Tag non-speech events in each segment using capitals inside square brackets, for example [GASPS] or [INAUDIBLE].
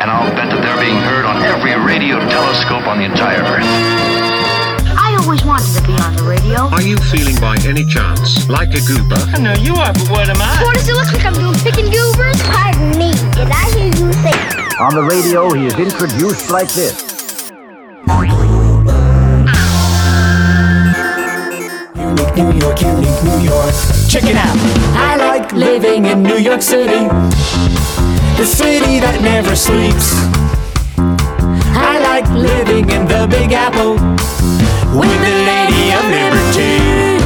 and I'll bet that they're being heard on every radio telescope on the entire Earth. I always wanted to be on the radio. Are you feeling by any chance like a goober? I know you are, but what am I? What does it look like I'm doing? Picking goobers? Pardon me, did I hear you say? On the radio, he is introduced like this. Unique New York, unique New York. Check it out. I like living in New York City, the city that never sleeps. I like living in the Big Apple with the Lady of Liberty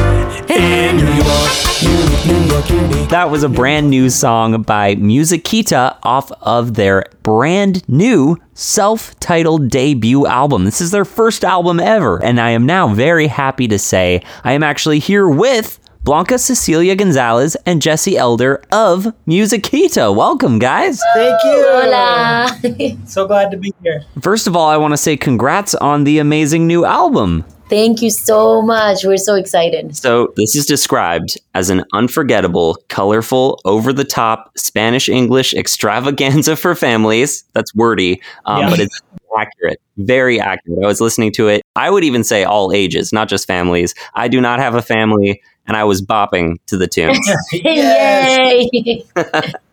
in New York. That was a brand new song by Musiquita off of their brand new self titled debut album. This is their first album ever, and I am now very happy to say I am actually here with Blanca Cecilia Gonzalez and Jesse Elder of Musiquita. Welcome, guys. Thank you. Hola. [LAUGHS] So glad to be here. First of all, I want to say congrats on the amazing new album. Thank you so much. We're so excited. So, this is described as an unforgettable, colorful, over the top Spanish English extravaganza [LAUGHS] for families. That's wordy, um, Yeah. but it's accurate, very accurate. I was listening to it. I would even say all ages, not just families. I do not have a family, and I was bopping to the tune. [LAUGHS] [LAUGHS] Yay!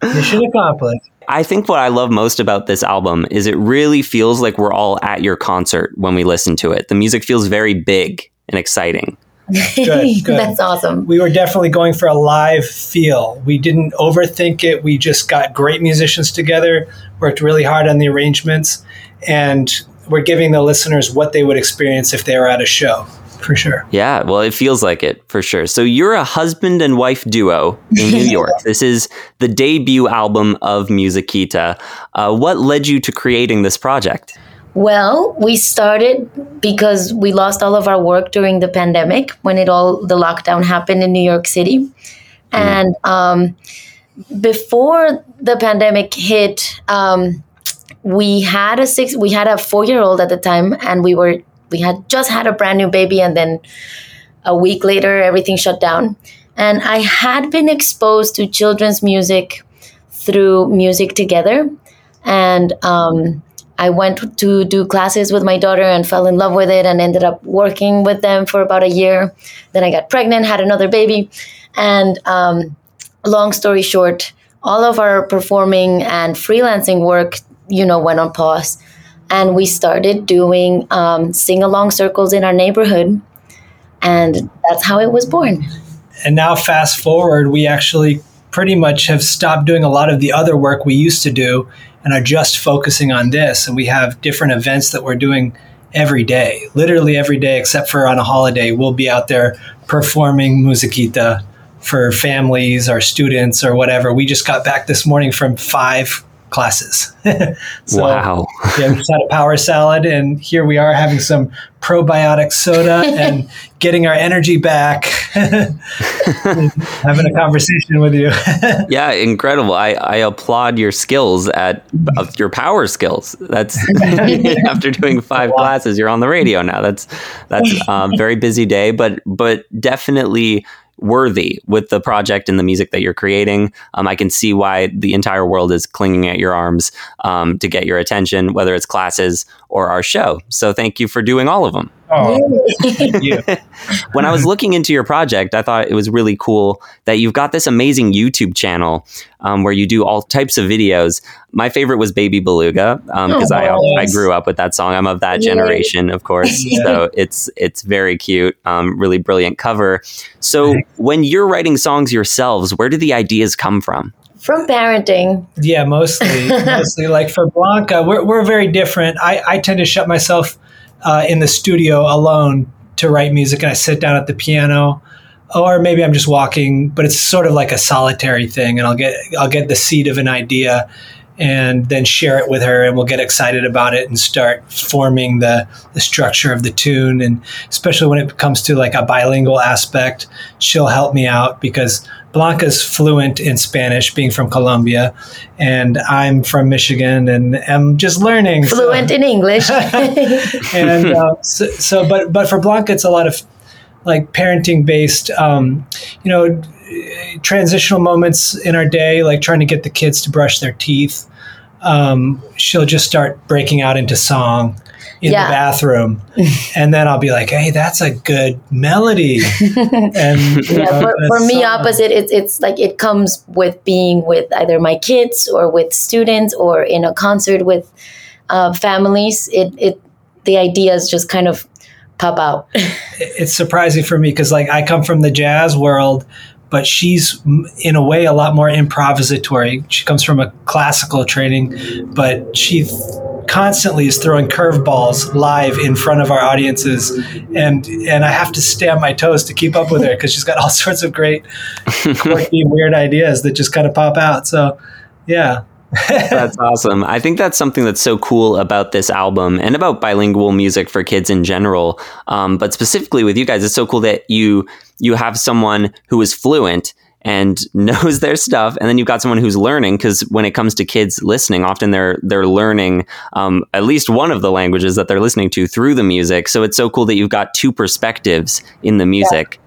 Mission accomplished. I think what I love most about this album is it really feels like we're all at your concert when we listen to it. The music feels very big and exciting. Good, [LAUGHS] good. That's awesome. We were definitely going for a live feel. We didn't overthink it. We just got great musicians together, worked really hard on the arrangements, and we're giving the listeners what they would experience if they were at a show, for sure. Yeah, well, it feels like it for sure. So you're a husband and wife duo in New [LAUGHS] York. This is the debut album of Musiquita. Uh, what led you to creating this project? Well, we started because we lost all of our work during the pandemic when it all the lockdown happened in New York City, and um, before the pandemic hit, um, we had a six we had a four year old at the time, and we were we had just had a brand new baby, and then a week later everything shut down, and I had been exposed to children's music through music together, and um, I went to do classes with my daughter and fell in love with it and ended up working with them for about a year. Then I got pregnant, had another baby. And um, long story short, all of our performing and freelancing work, you know, went on pause. And we started doing um, sing along circles in our neighborhood. And that's how it was born. And now, fast forward, we actually pretty much have stopped doing a lot of the other work we used to do and are just focusing on this. And we have different events that we're doing every day, literally every day, except for on a holiday. We'll be out there performing musiquita for families or students or whatever. We just got back this morning from five classes. [LAUGHS] So, wow. yeah, we just had a power salad, and here we are having some probiotic soda [LAUGHS] and getting our energy back, [LAUGHS] having a conversation with you. Yeah, incredible. I, I applaud your skills at uh, your power skills. That's after doing five classes, you're on the radio now. That's that's um, very busy day, but but definitely worthy with the project and the music that you're creating. Um, I can see why the entire world is clinging at your arms um, to get your attention, whether it's classes or our show. So thank you for doing all of them. Oh, [LAUGHS] thank when I was looking into your project, I thought it was really cool that you've got this amazing YouTube channel um, where you do all types of videos. My favorite was Baby Beluga because I Oh, I yes. grew up with that song. I'm of that Yeah. generation, of course. [LAUGHS] So it's it's very cute, um, really brilliant cover. So when you're writing songs yourselves, where do the ideas come from? From parenting. Yeah, mostly, [LAUGHS] mostly. Like for Blanca, we're we're very different. I I tend to shut myself uh, in the studio alone to write music, and I sit down at the piano, or maybe I'm just walking. But it's sort of like a solitary thing, and I'll get I'll get the seed of an idea, and then share it with her, and we'll get excited about it and start forming the the structure of the tune. And especially when it comes to like a bilingual aspect, she'll help me out because Blanca's fluent in Spanish, being from Colombia, and I'm from Michigan, and am just learning. so- Fluent in English. [LAUGHS] and uh, so, so, but but for Blanca, it's a lot of like parenting based, um, you know, transitional moments in our day, like trying to get the kids to brush their teeth. um, she'll just start breaking out into song in Yeah. the bathroom, [LAUGHS] and then I'll be like, "Hey, that's a good melody." [LAUGHS] and yeah, uh, for, for me song. opposite it's it's like it comes with being with either my kids or with students or in a concert with uh, families it it the ideas just kind of pop out it's surprising for me because like I come from the jazz world, but she's in a way a lot more improvisatory. She comes from a classical training, but she th- constantly is throwing curveballs live in front of our audiences, and and I have to stay on my toes to keep up with her because she's got all [LAUGHS] sorts of great, quirky, weird ideas that just kind of pop out. So, yeah. That's awesome. I think that's something that's so cool about this album and about bilingual music for kids in general. Um, but specifically with you guys, it's so cool that you you have someone who is fluent and [LAUGHS] knows their stuff, and then you've got someone who's learning. Because when it comes to kids listening, often they're they're learning um, at least one of the languages that they're listening to through the music. So it's so cool that you've got two perspectives in the music.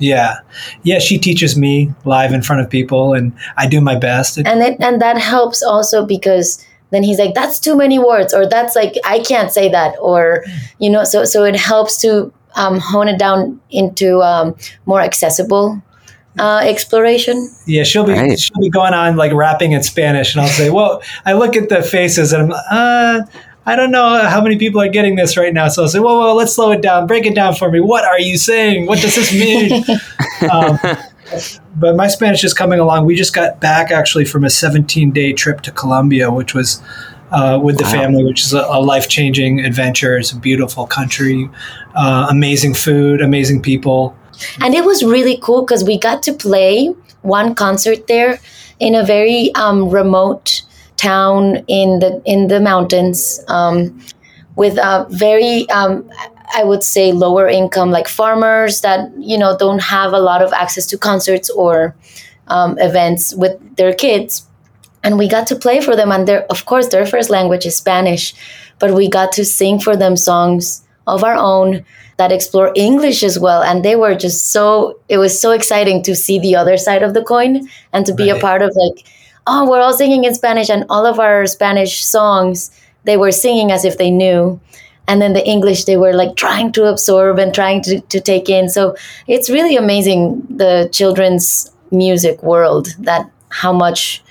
Yeah. Yeah, she teaches me live in front of people and I do my best. and it and that helps also because then he's like that's too many words or that's like i can't say that or you know so so it helps to um, hone it down into um, more accessible uh, exploration Yeah, she'll be Right. she'll be going on like rapping in Spanish, and I'll say, "Well, I look at the faces, and I'm, uh, I don't know how many people are getting this right now." So I'll say, "Well, well, let's slow it down, break it down for me. What are you saying? What does this mean?" [LAUGHS] um, but my Spanish is coming along. We just got back actually from a 17 day trip to Colombia, which was uh, with the Wow. family, which is a, a life changing adventure. It's a beautiful country, uh, amazing food, amazing people. and it was really cool because we got to play one concert there in a very um, remote town in the in the mountains um, with a very um, I would say lower income like farmers that you know don't have a lot of access to concerts or um, events with their kids. And we got to play for them and their of course their first language is spanish but we got to sing for them songs of our own that explore english as well. And they were just so it was so exciting to see the other side of the coin and to be a part of like oh we're all singing in spanish and all of our spanish songs they were singing as if they knew. And then the english they were like trying to absorb and trying to, to take in. So it's really amazing the children's music world that how much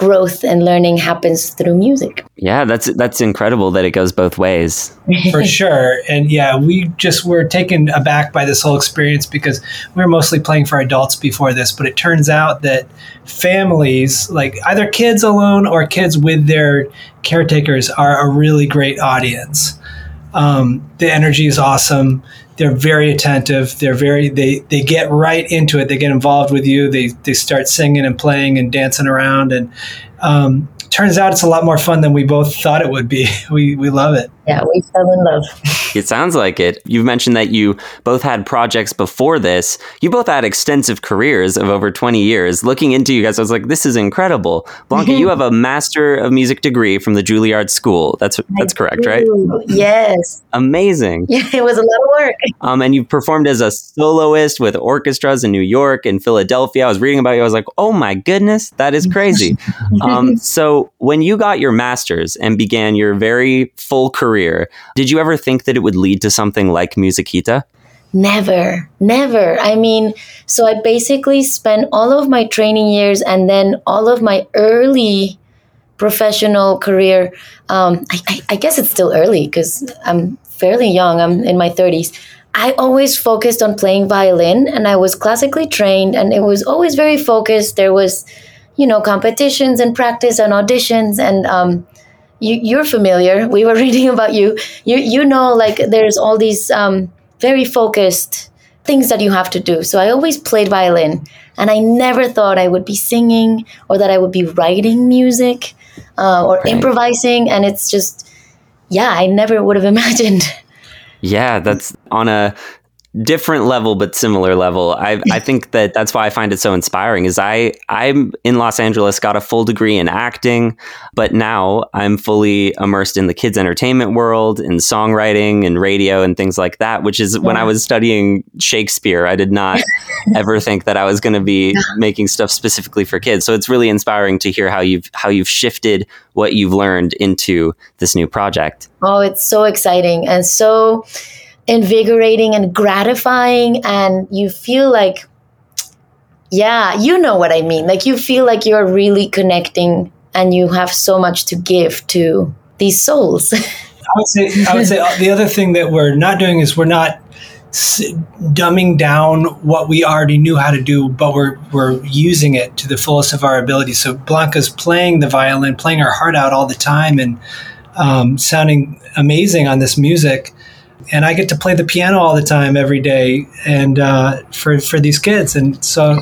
growth and learning happens through music Yeah, that's that's incredible that it goes both ways. [LAUGHS] for sure. And yeah, we just were taken aback by this whole experience because we were mostly playing for adults before this, but it turns out that families, like either kids alone or kids with their caretakers, are a really great audience. Um, the energy is awesome. They're very attentive. They're very they they get right into it. They get involved with you. They they start singing and playing and dancing around. And um, turns out it's a lot more fun than we both thought it would be. [LAUGHS] We we love it. Yeah we fell in love It sounds like it. You've mentioned that you both had projects before this. You both had extensive careers of over 20 years. Looking into you guys, I was like, this is incredible. Blanca, you [LAUGHS] have a Master of Music degree from the Juilliard School. That's that's correct, right? Yes Amazing. yeah [LAUGHS] it was a lot of work Um, and you've performed as a soloist with orchestras in New York and Philadelphia. I was reading about you. I was like, oh my goodness, that is crazy. [LAUGHS] um, so when you got your master's and began your very full career, did you ever think that it would lead to something like Musiquita? Never, never. I mean, so I basically spent all of my training years and then all of my early professional career. Um, I, I, I guess it's still early because I'm fairly young. I'm in my 30s. I always focused on playing violin and I was classically trained and it was always very focused. There was, you know, competitions and practice and auditions and um, you, you're familiar. [LAUGHS] We were reading about you. You you know like there's all these um, very focused things that you have to do. So I always played violin, and I never thought I would be singing or that I would be writing music uh, or Right. improvising. And it's just yeah, I never would have [LAUGHS] imagined. Yeah, that's on a different level but similar level. I I think that that's why I find it so inspiring. Is I I'm in Los Angeles, got a full degree in acting, but now I'm fully immersed in the kids entertainment world, in songwriting and radio and things like that. Which is when I was studying Shakespeare, I did not [LAUGHS] ever think that I was going to be making stuff specifically for kids. So it's really inspiring to hear how you've how you've shifted what you've learned into this new project. Oh, it's so exciting and so invigorating and gratifying and you feel like yeah you know what i mean like you feel like you're really connecting and you have so much to give to these souls [LAUGHS] I would say I would say the other thing that we're not doing is we're not dumbing down what we already knew how to do, but we're we're using it to the fullest of our ability. So Blanca's playing the violin, playing her heart out all the time, and um, sounding amazing on this music. And I get to play the piano all the time, every day, and uh, for for these kids. And so,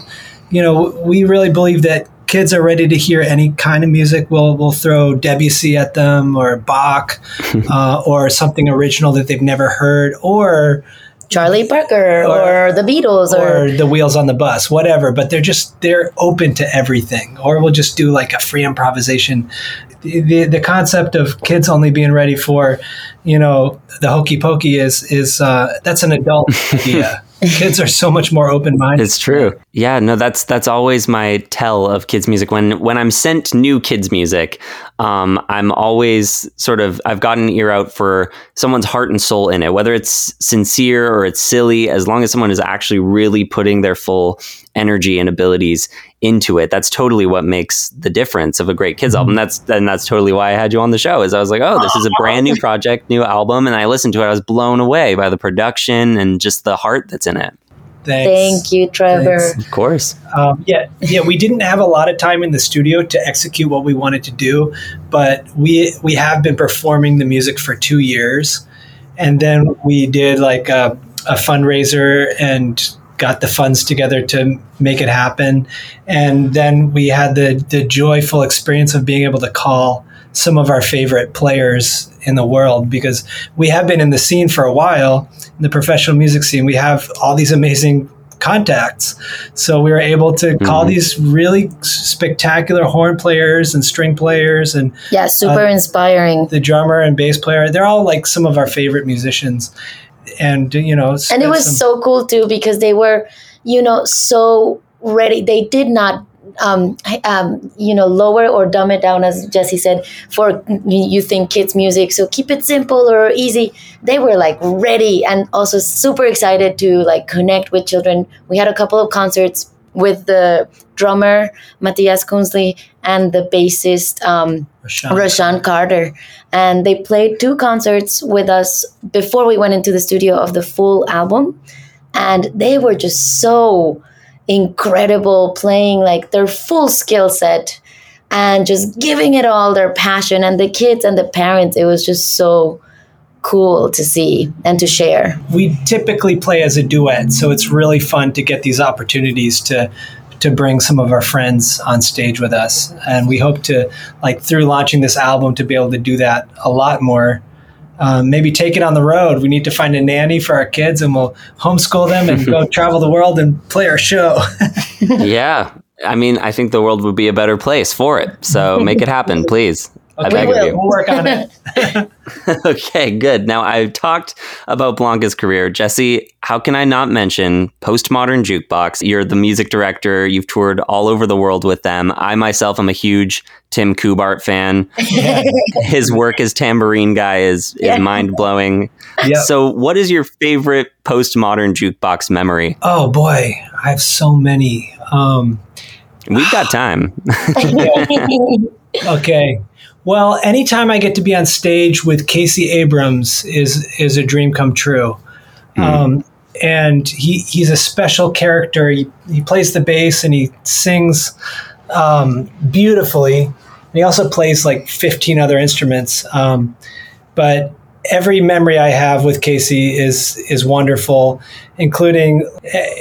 you know, we really believe that kids are ready to hear any kind of music. We'll we'll throw Debussy at them, or Bach, [LAUGHS] uh, or something original that they've never heard, or charlie parker or, the beatles or, or the wheels on the bus, whatever. But they're just they're open to everything. Or we'll just do like a free improvisation. The, the, concept of kids only being ready for, you know, the hokey pokey is is uh, that's an adult [LAUGHS] idea. kids are so much more open minded. It's true. Yeah, no, that's that's always my tell of kids music. When when I'm sent new kids music, um, I'm always sort of I've got an ear out for someone's heart and soul in it, whether it's sincere or it's silly. As long as someone is actually really putting their full energy and abilities into it, that's totally what makes the difference of a great kids album. That's and that's totally why I had you on the show. Is I was like, oh, this is a brand new project, new album, and I listened to it. I was blown away by the production and just the heart that's in it. Thanks. thank you trevor Thanks. Of course. Um, yeah, yeah, we didn't have a lot of time in the studio to execute what we wanted to do, but we we have been performing the music for two years, and then we did like a, a fundraiser and got the funds together to make it happen, and then we had the the joyful experience of being able to call some of our favorite players in the world because we have been in the scene for a while, in the professional music scene. We have all these amazing contacts. So we were able to call Mhm. these really spectacular horn players and string players and yeah super Uh, inspiring the drummer and bass player. They're all like some of our favorite musicians. And you know, and it was some- so cool too because they were you know so ready. They did not um, um, you know lower or dumb it down as jesse said for you you think kids music so keep it simple or easy. They were like ready and also super excited to like connect with children. We had a couple of concerts with the drummer matthias kunsley and the bassist um. Rashaan Carter. And they played two concerts with us before we went into the studio of the full album. And they were just so incredible playing like their full skill set and just giving it all their passion. And the kids and the parents, it was just so cool to see and to share. we typically play as a duet, so it's really fun to get these opportunities to to bring some of our friends on stage with us. And we hope to like through launching this album to be able to do that a lot more. Um, maybe take it on the road. We need to find a nanny for our kids, and we'll homeschool them and go [LAUGHS] travel the world and play our show. [LAUGHS] yeah. I mean, I think the world would be a better place for it. So make it happen, please. I Okay, beg of will. you. we'll work on it. [LAUGHS] [LAUGHS] okay, good. Now I've talked about Blanca's career. Jesse, how can I not mention Postmodern Jukebox? You're the music director. You've toured all over the world with them. I myself am a huge Tim Kubart fan. [LAUGHS] His work as tambourine guy is, is Yeah. mind blowing. Yep. So, what is your favorite postmodern jukebox memory? Oh boy, I have so many. Um, We've got time. Okay. Well, anytime I get to be on stage with Casey Abrams is is a dream come true. Um, and he he's a special character. He, he plays the bass and he sings um, beautifully. And he also plays like 15 other instruments. Um, but every memory I have with Casey is is wonderful, including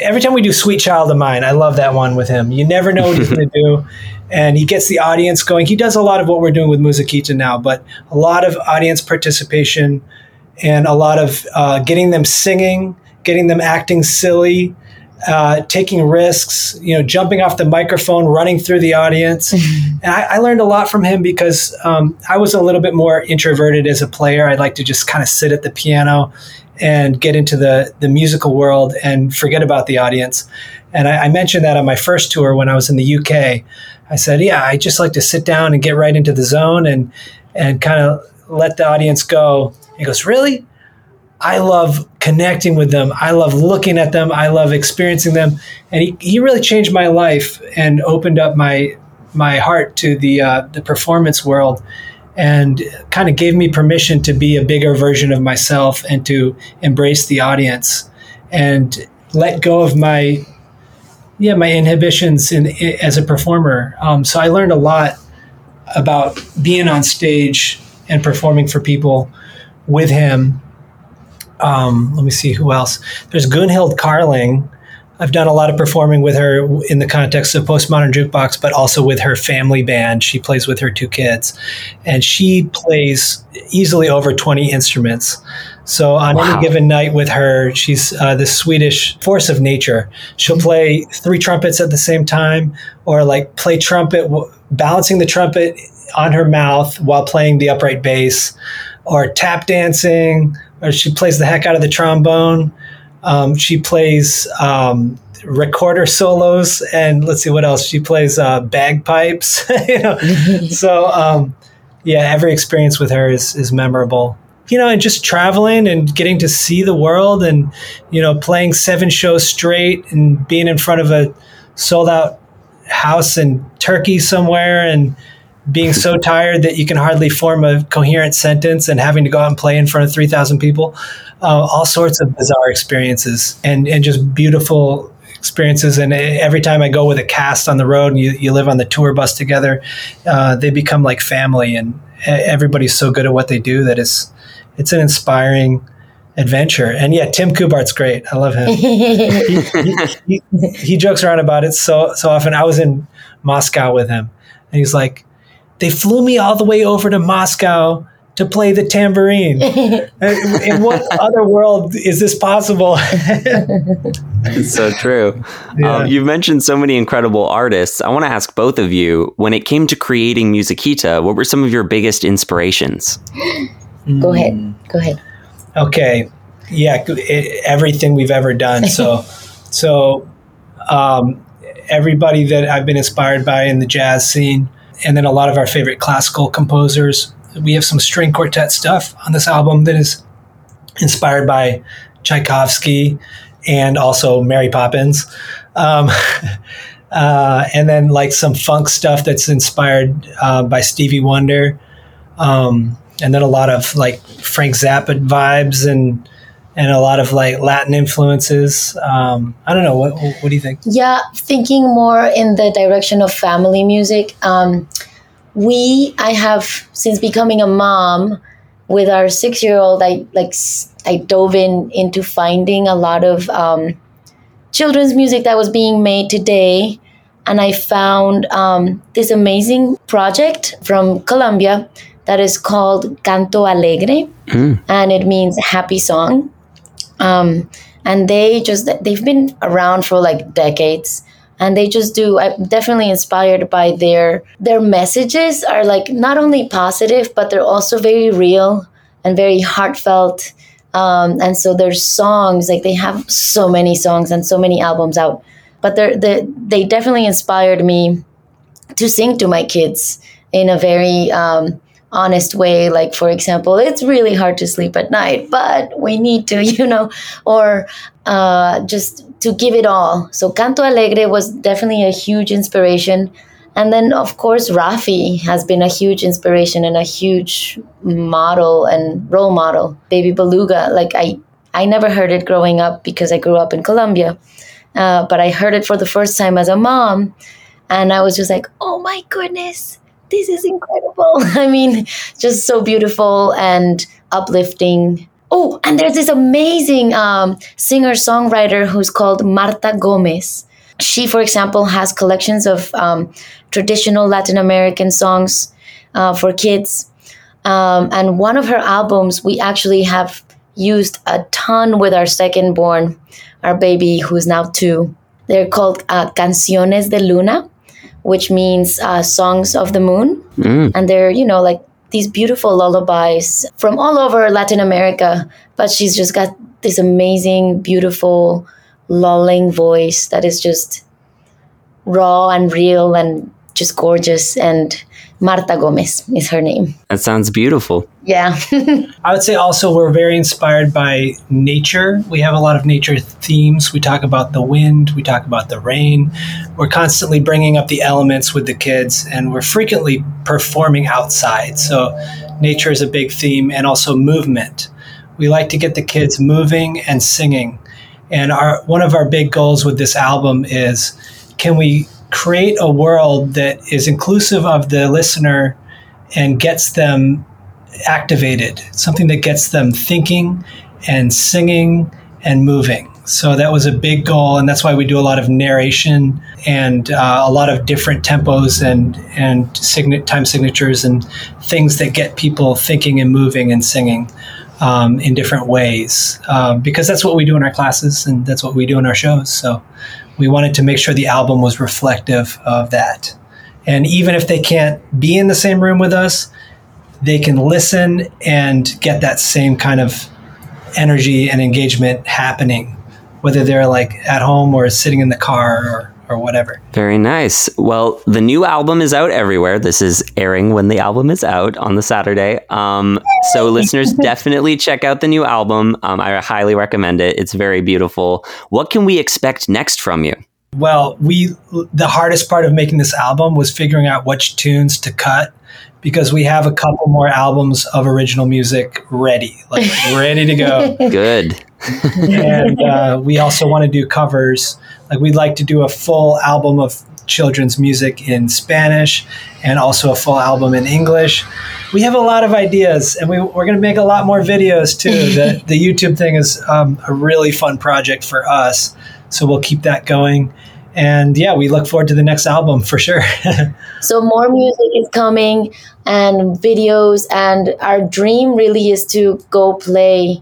every time we do "Sweet Child of Mine." I love that one with him. You never know what he's going [LAUGHS] to do, and he gets the audience going. He does a lot of what we're doing with Musiquita now, but a lot of audience participation and a lot of uh, getting them singing getting them acting silly, uh, taking risks, you know, jumping off the microphone, running through the audience. and I, I, learned a lot from him because um, I was a little bit more introverted as a player. I'd like to just kind of sit at the piano and get into the, the musical world and forget about the audience. And I, I mentioned that on my first tour when I was in the UK. I said, yeah, I just like to sit down and get right into the zone and, and kind of let the audience go. He goes, really? I love connecting with them. I love looking at them. I love experiencing them. And he, he really changed my life and opened up my my heart to the uh, the performance world and kind of gave me permission to be a bigger version of myself and to embrace the audience and let go of my yeah my inhibitions in, as a performer. Um, so I learned a lot about being on stage and performing for people with him um, let me see who else. There's Gunhild Carling. I've done a lot of performing with her in the context of Postmodern Jukebox, but also with her family band. She plays with her two kids, and she plays easily over 20 instruments. So on wow. any given night with her, she's uh, the Swedish force of nature. She'll play three trumpets at the same time, or like play trumpet, balancing the trumpet on her mouth while playing the upright bass, or tap dancing or she plays the heck out of the trombone. Um, she plays um, recorder solos, and let's see what else. She plays uh, bagpipes. [LAUGHS] you know, [LAUGHS] so um, yeah, every experience with her is is memorable. You know, and just traveling and getting to see the world, and you know, playing seven shows straight, and being in front of a sold out house in Turkey somewhere, and being so tired that you can hardly form a coherent sentence and having to go out and play in front of 3,000 people. Uh, all sorts of bizarre experiences and, and just beautiful experiences. And every time I go with a cast on the road and you, you live on the tour bus together, uh, they become like family. And everybody's so good at what they do that it's, it's an inspiring adventure. And yeah, Tim Kubart's great. I love him. [LAUGHS] he, he, he, he jokes around about it so, so often. I was in Moscow with him and he's like, they flew me all the way over to Moscow to play the tambourine. [LAUGHS] in what other world is this possible? [LAUGHS] it's so true. Yeah. Um, you've mentioned so many incredible artists. I want to ask both of you when it came to creating Musiquita, what were some of your biggest inspirations? [GASPS] Go ahead. Go ahead. Okay. Yeah, it, everything we've ever done. So, [LAUGHS] so um, everybody that I've been inspired by in the jazz scene and then a lot of our favorite classical composers. We have some string quartet stuff on this album that is inspired by Tchaikovsky and also Mary Poppins. Um, [LAUGHS] uh, and then like some funk stuff that's inspired uh, by Stevie Wonder. Um, and then a lot of like Frank Zappa vibes and and a lot of like Latin influences. Um, I don't know. What, what do you think? Yeah, thinking more in the direction of family music. Um, we, I have since becoming a mom with our six year old, I like I dove in into finding a lot of um, children's music that was being made today. And I found um, this amazing project from Colombia that is called Canto Alegre, mm. and it means happy song. Um, and they just they've been around for like decades. And they just do i'm definitely inspired by their their messages are like not only positive but they're also very real and very heartfelt. Um, and so their songs like they have so many songs and so many albums out. But they're, they they definitely inspired me to sing to my kids in a very um, honest way like for example it's really hard to sleep at night but we need to [LAUGHS] you know or uh, just to give it all. So canto alegre was definitely a huge inspiration. And then of course Raffi has been a huge inspiration and a huge model and role model. Baby beluga like i i never heard it growing up because i grew up in colombia. Uh, but i heard it for the first time as a mom and i was just like oh my goodness this is incredible. [LAUGHS] I mean, just so beautiful and uplifting. Oh, and there's this amazing um, singer songwriter who's called Marta Gomez. She, for example, has collections of um, traditional Latin American songs uh, for kids. Um, and one of her albums, we actually have used a ton with our second born, our baby who's now two. They're called uh, Canciones de Luna, which means uh, songs of the moon. And they're, you know, like these beautiful lullabies from all over Latin America. But she's just got this amazing, beautiful, lulling voice that is just raw and real and just gorgeous. And Marta Gomez is her name. That sounds beautiful. Yeah. [LAUGHS] I would say also we're very inspired by nature. We have a lot of nature themes. We talk about the wind, we talk about the rain. We're constantly bringing up the elements with the kids, and we're frequently performing outside. So, nature is a big theme, and also movement. We like to get the kids moving and singing. And our one of our big goals with this album is can we create a world that is inclusive of the listener and gets them activated, something that gets them thinking and singing and moving. So that was a big goal, and that's why we do a lot of narration and uh, a lot of different tempos and and sign- time signatures and things that get people thinking and moving and singing um, in different ways. Um, because that's what we do in our classes, and that's what we do in our shows. So we wanted to make sure the album was reflective of that. And even if they can't be in the same room with us, they can listen and get that same kind of energy and engagement happening, whether they're like at home or sitting in the car or, or whatever. Very nice. Well, the new album is out everywhere. This is airing when the album is out on the Saturday. Um, so, [LAUGHS] listeners, definitely check out the new album. Um, I highly recommend it. It's very beautiful. What can we expect next from you? Well, we the hardest part of making this album was figuring out which tunes to cut because we have a couple more albums of original music ready, like ready to go. [LAUGHS] Good. And uh, we also want to do covers. Like we'd like to do a full album of children's music in Spanish and also a full album in English. We have a lot of ideas, and we, we're going to make a lot more videos too. [LAUGHS] the The YouTube thing is um, a really fun project for us, so we'll keep that going. And yeah, we look forward to the next album for sure. [LAUGHS] So more music is coming and videos and our dream really is to go play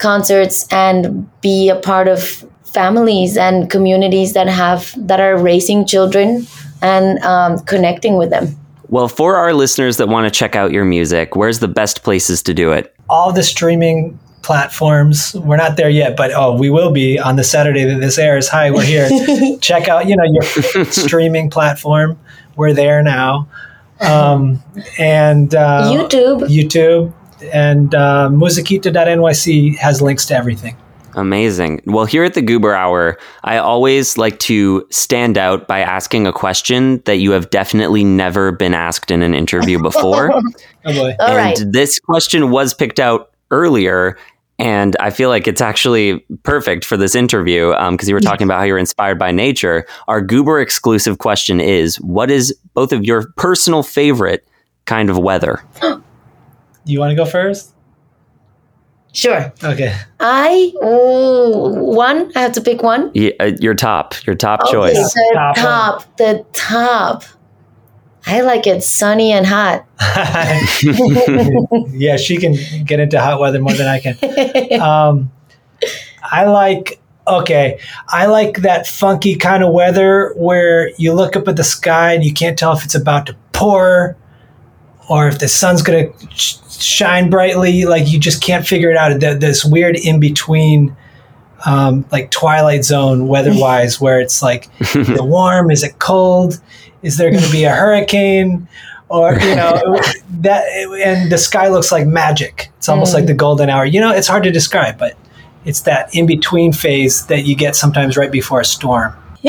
concerts and be a part of families and communities that have that are raising children and um, connecting with them. Well, for our listeners that want to check out your music, where's the best places to do it? all the streaming platforms. We're not there yet, but oh, we will be on the Saturday that this airs. Hi, we're here. [LAUGHS] Check out, you know, your [LAUGHS] streaming platform. We're there now, um, and uh, YouTube. YouTube, and uh, Musiquita.nyc has links to everything. Amazing. Well, here at the Goober Hour, I always like to stand out by asking a question that you have definitely never been asked in an interview [LAUGHS] before. Oh boy! All and right. this question was picked out earlier. And I feel like it's actually perfect for this interview because you were talking about how you're inspired by nature. Our Goober exclusive question is What is both of your personal favorite kind of weather? [GASPS] You want to go first? Sure. Okay. I ooh, one. I have to pick one. Yeah, uh, your top, your top Okay, choice. the Top top. The top. I like it sunny and hot. [LAUGHS] yeah, she can get into hot weather more than I can. [LAUGHS] Um, I like okay. I like that funky kind of weather where you look up at the sky and you can't tell if it's about to pour or if the sun's going to sh- shine brightly. Like you just can't figure it out. Th- This weird in between. Um, like twilight zone weather-wise, where it's like, [LAUGHS] is it warm? Is it cold? Is there going to be a hurricane? Or you know [LAUGHS] that, and the sky looks like magic. It's almost like the golden hour. You know, it's hard to describe, but it's that in between phase that you get sometimes right before a storm. [LAUGHS]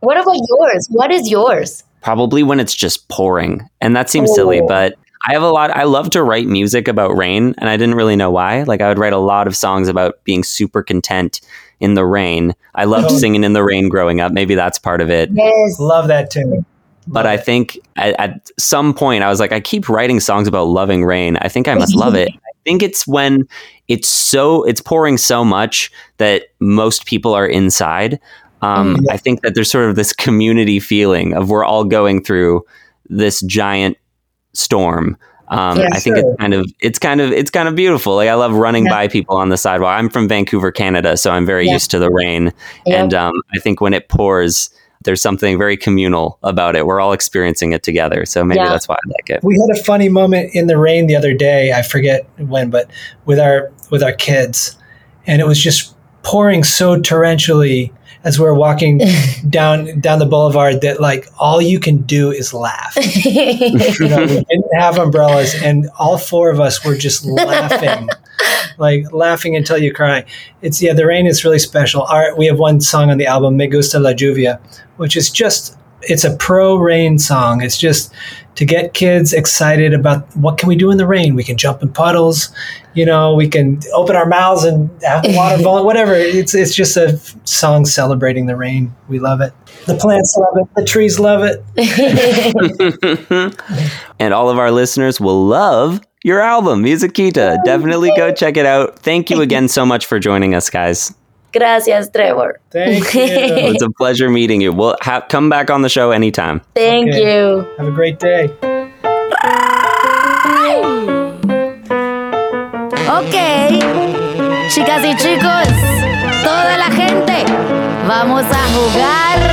What about yours? What is yours? Probably when it's just pouring. And that seems silly, Oh. but I have a lot. I love to write music about rain, and I didn't really know why. Like, I would write a lot of songs about being super content in the rain. I loved Oh. singing in the rain growing up. Maybe that's part of it. Yes. Love that tune. But I think at, at some point I was like, I keep writing songs about loving rain. I think I must love it. [LAUGHS] I think it's when it's so it's pouring so much that most people are inside. Um, I think that there's sort of this community feeling of we're all going through this giant storm. Um, Yeah, I think sure. it's kind of it's kind of it's kind of beautiful. Like I love running Yeah. by people on the sidewalk. I'm from Vancouver, Canada, so I'm very Yeah. used to the rain. Yeah. And um, I think when it pours, there's something very communal about it. We're all experiencing it together, so maybe Yeah. that's why I like it. We had a funny moment in the rain the other day. I forget when, but with our with our kids, and it was just pouring so torrentially as we're walking [LAUGHS] down down the boulevard that like all you can do is laugh. [LAUGHS] you know, we didn't have umbrellas, and all four of us were just laughing, [LAUGHS] like laughing until you cry. It's yeah, the rain is really special. Our, we have one song on the album, "Me Gusta la Lluvia," which is just it's a pro rain song. It's just to get kids excited about what can we do in the rain. We can jump in puddles, you know. We can open our mouths and have the [LAUGHS] water fall. Whatever. It's it's just a song celebrating the rain. We love it. The plants love it. The trees love it. [LAUGHS] and all of our listeners will love your album, Musiquita. Definitely go check it out. Thank you again so much for joining us, guys. Gracias, Trevor. Thank [LAUGHS] you. It's a pleasure meeting you. We'll ha- come back on the show anytime. Thank Okay. you. Have a great day. Ok, chicas y chicos, toda la gente, vamos a jugar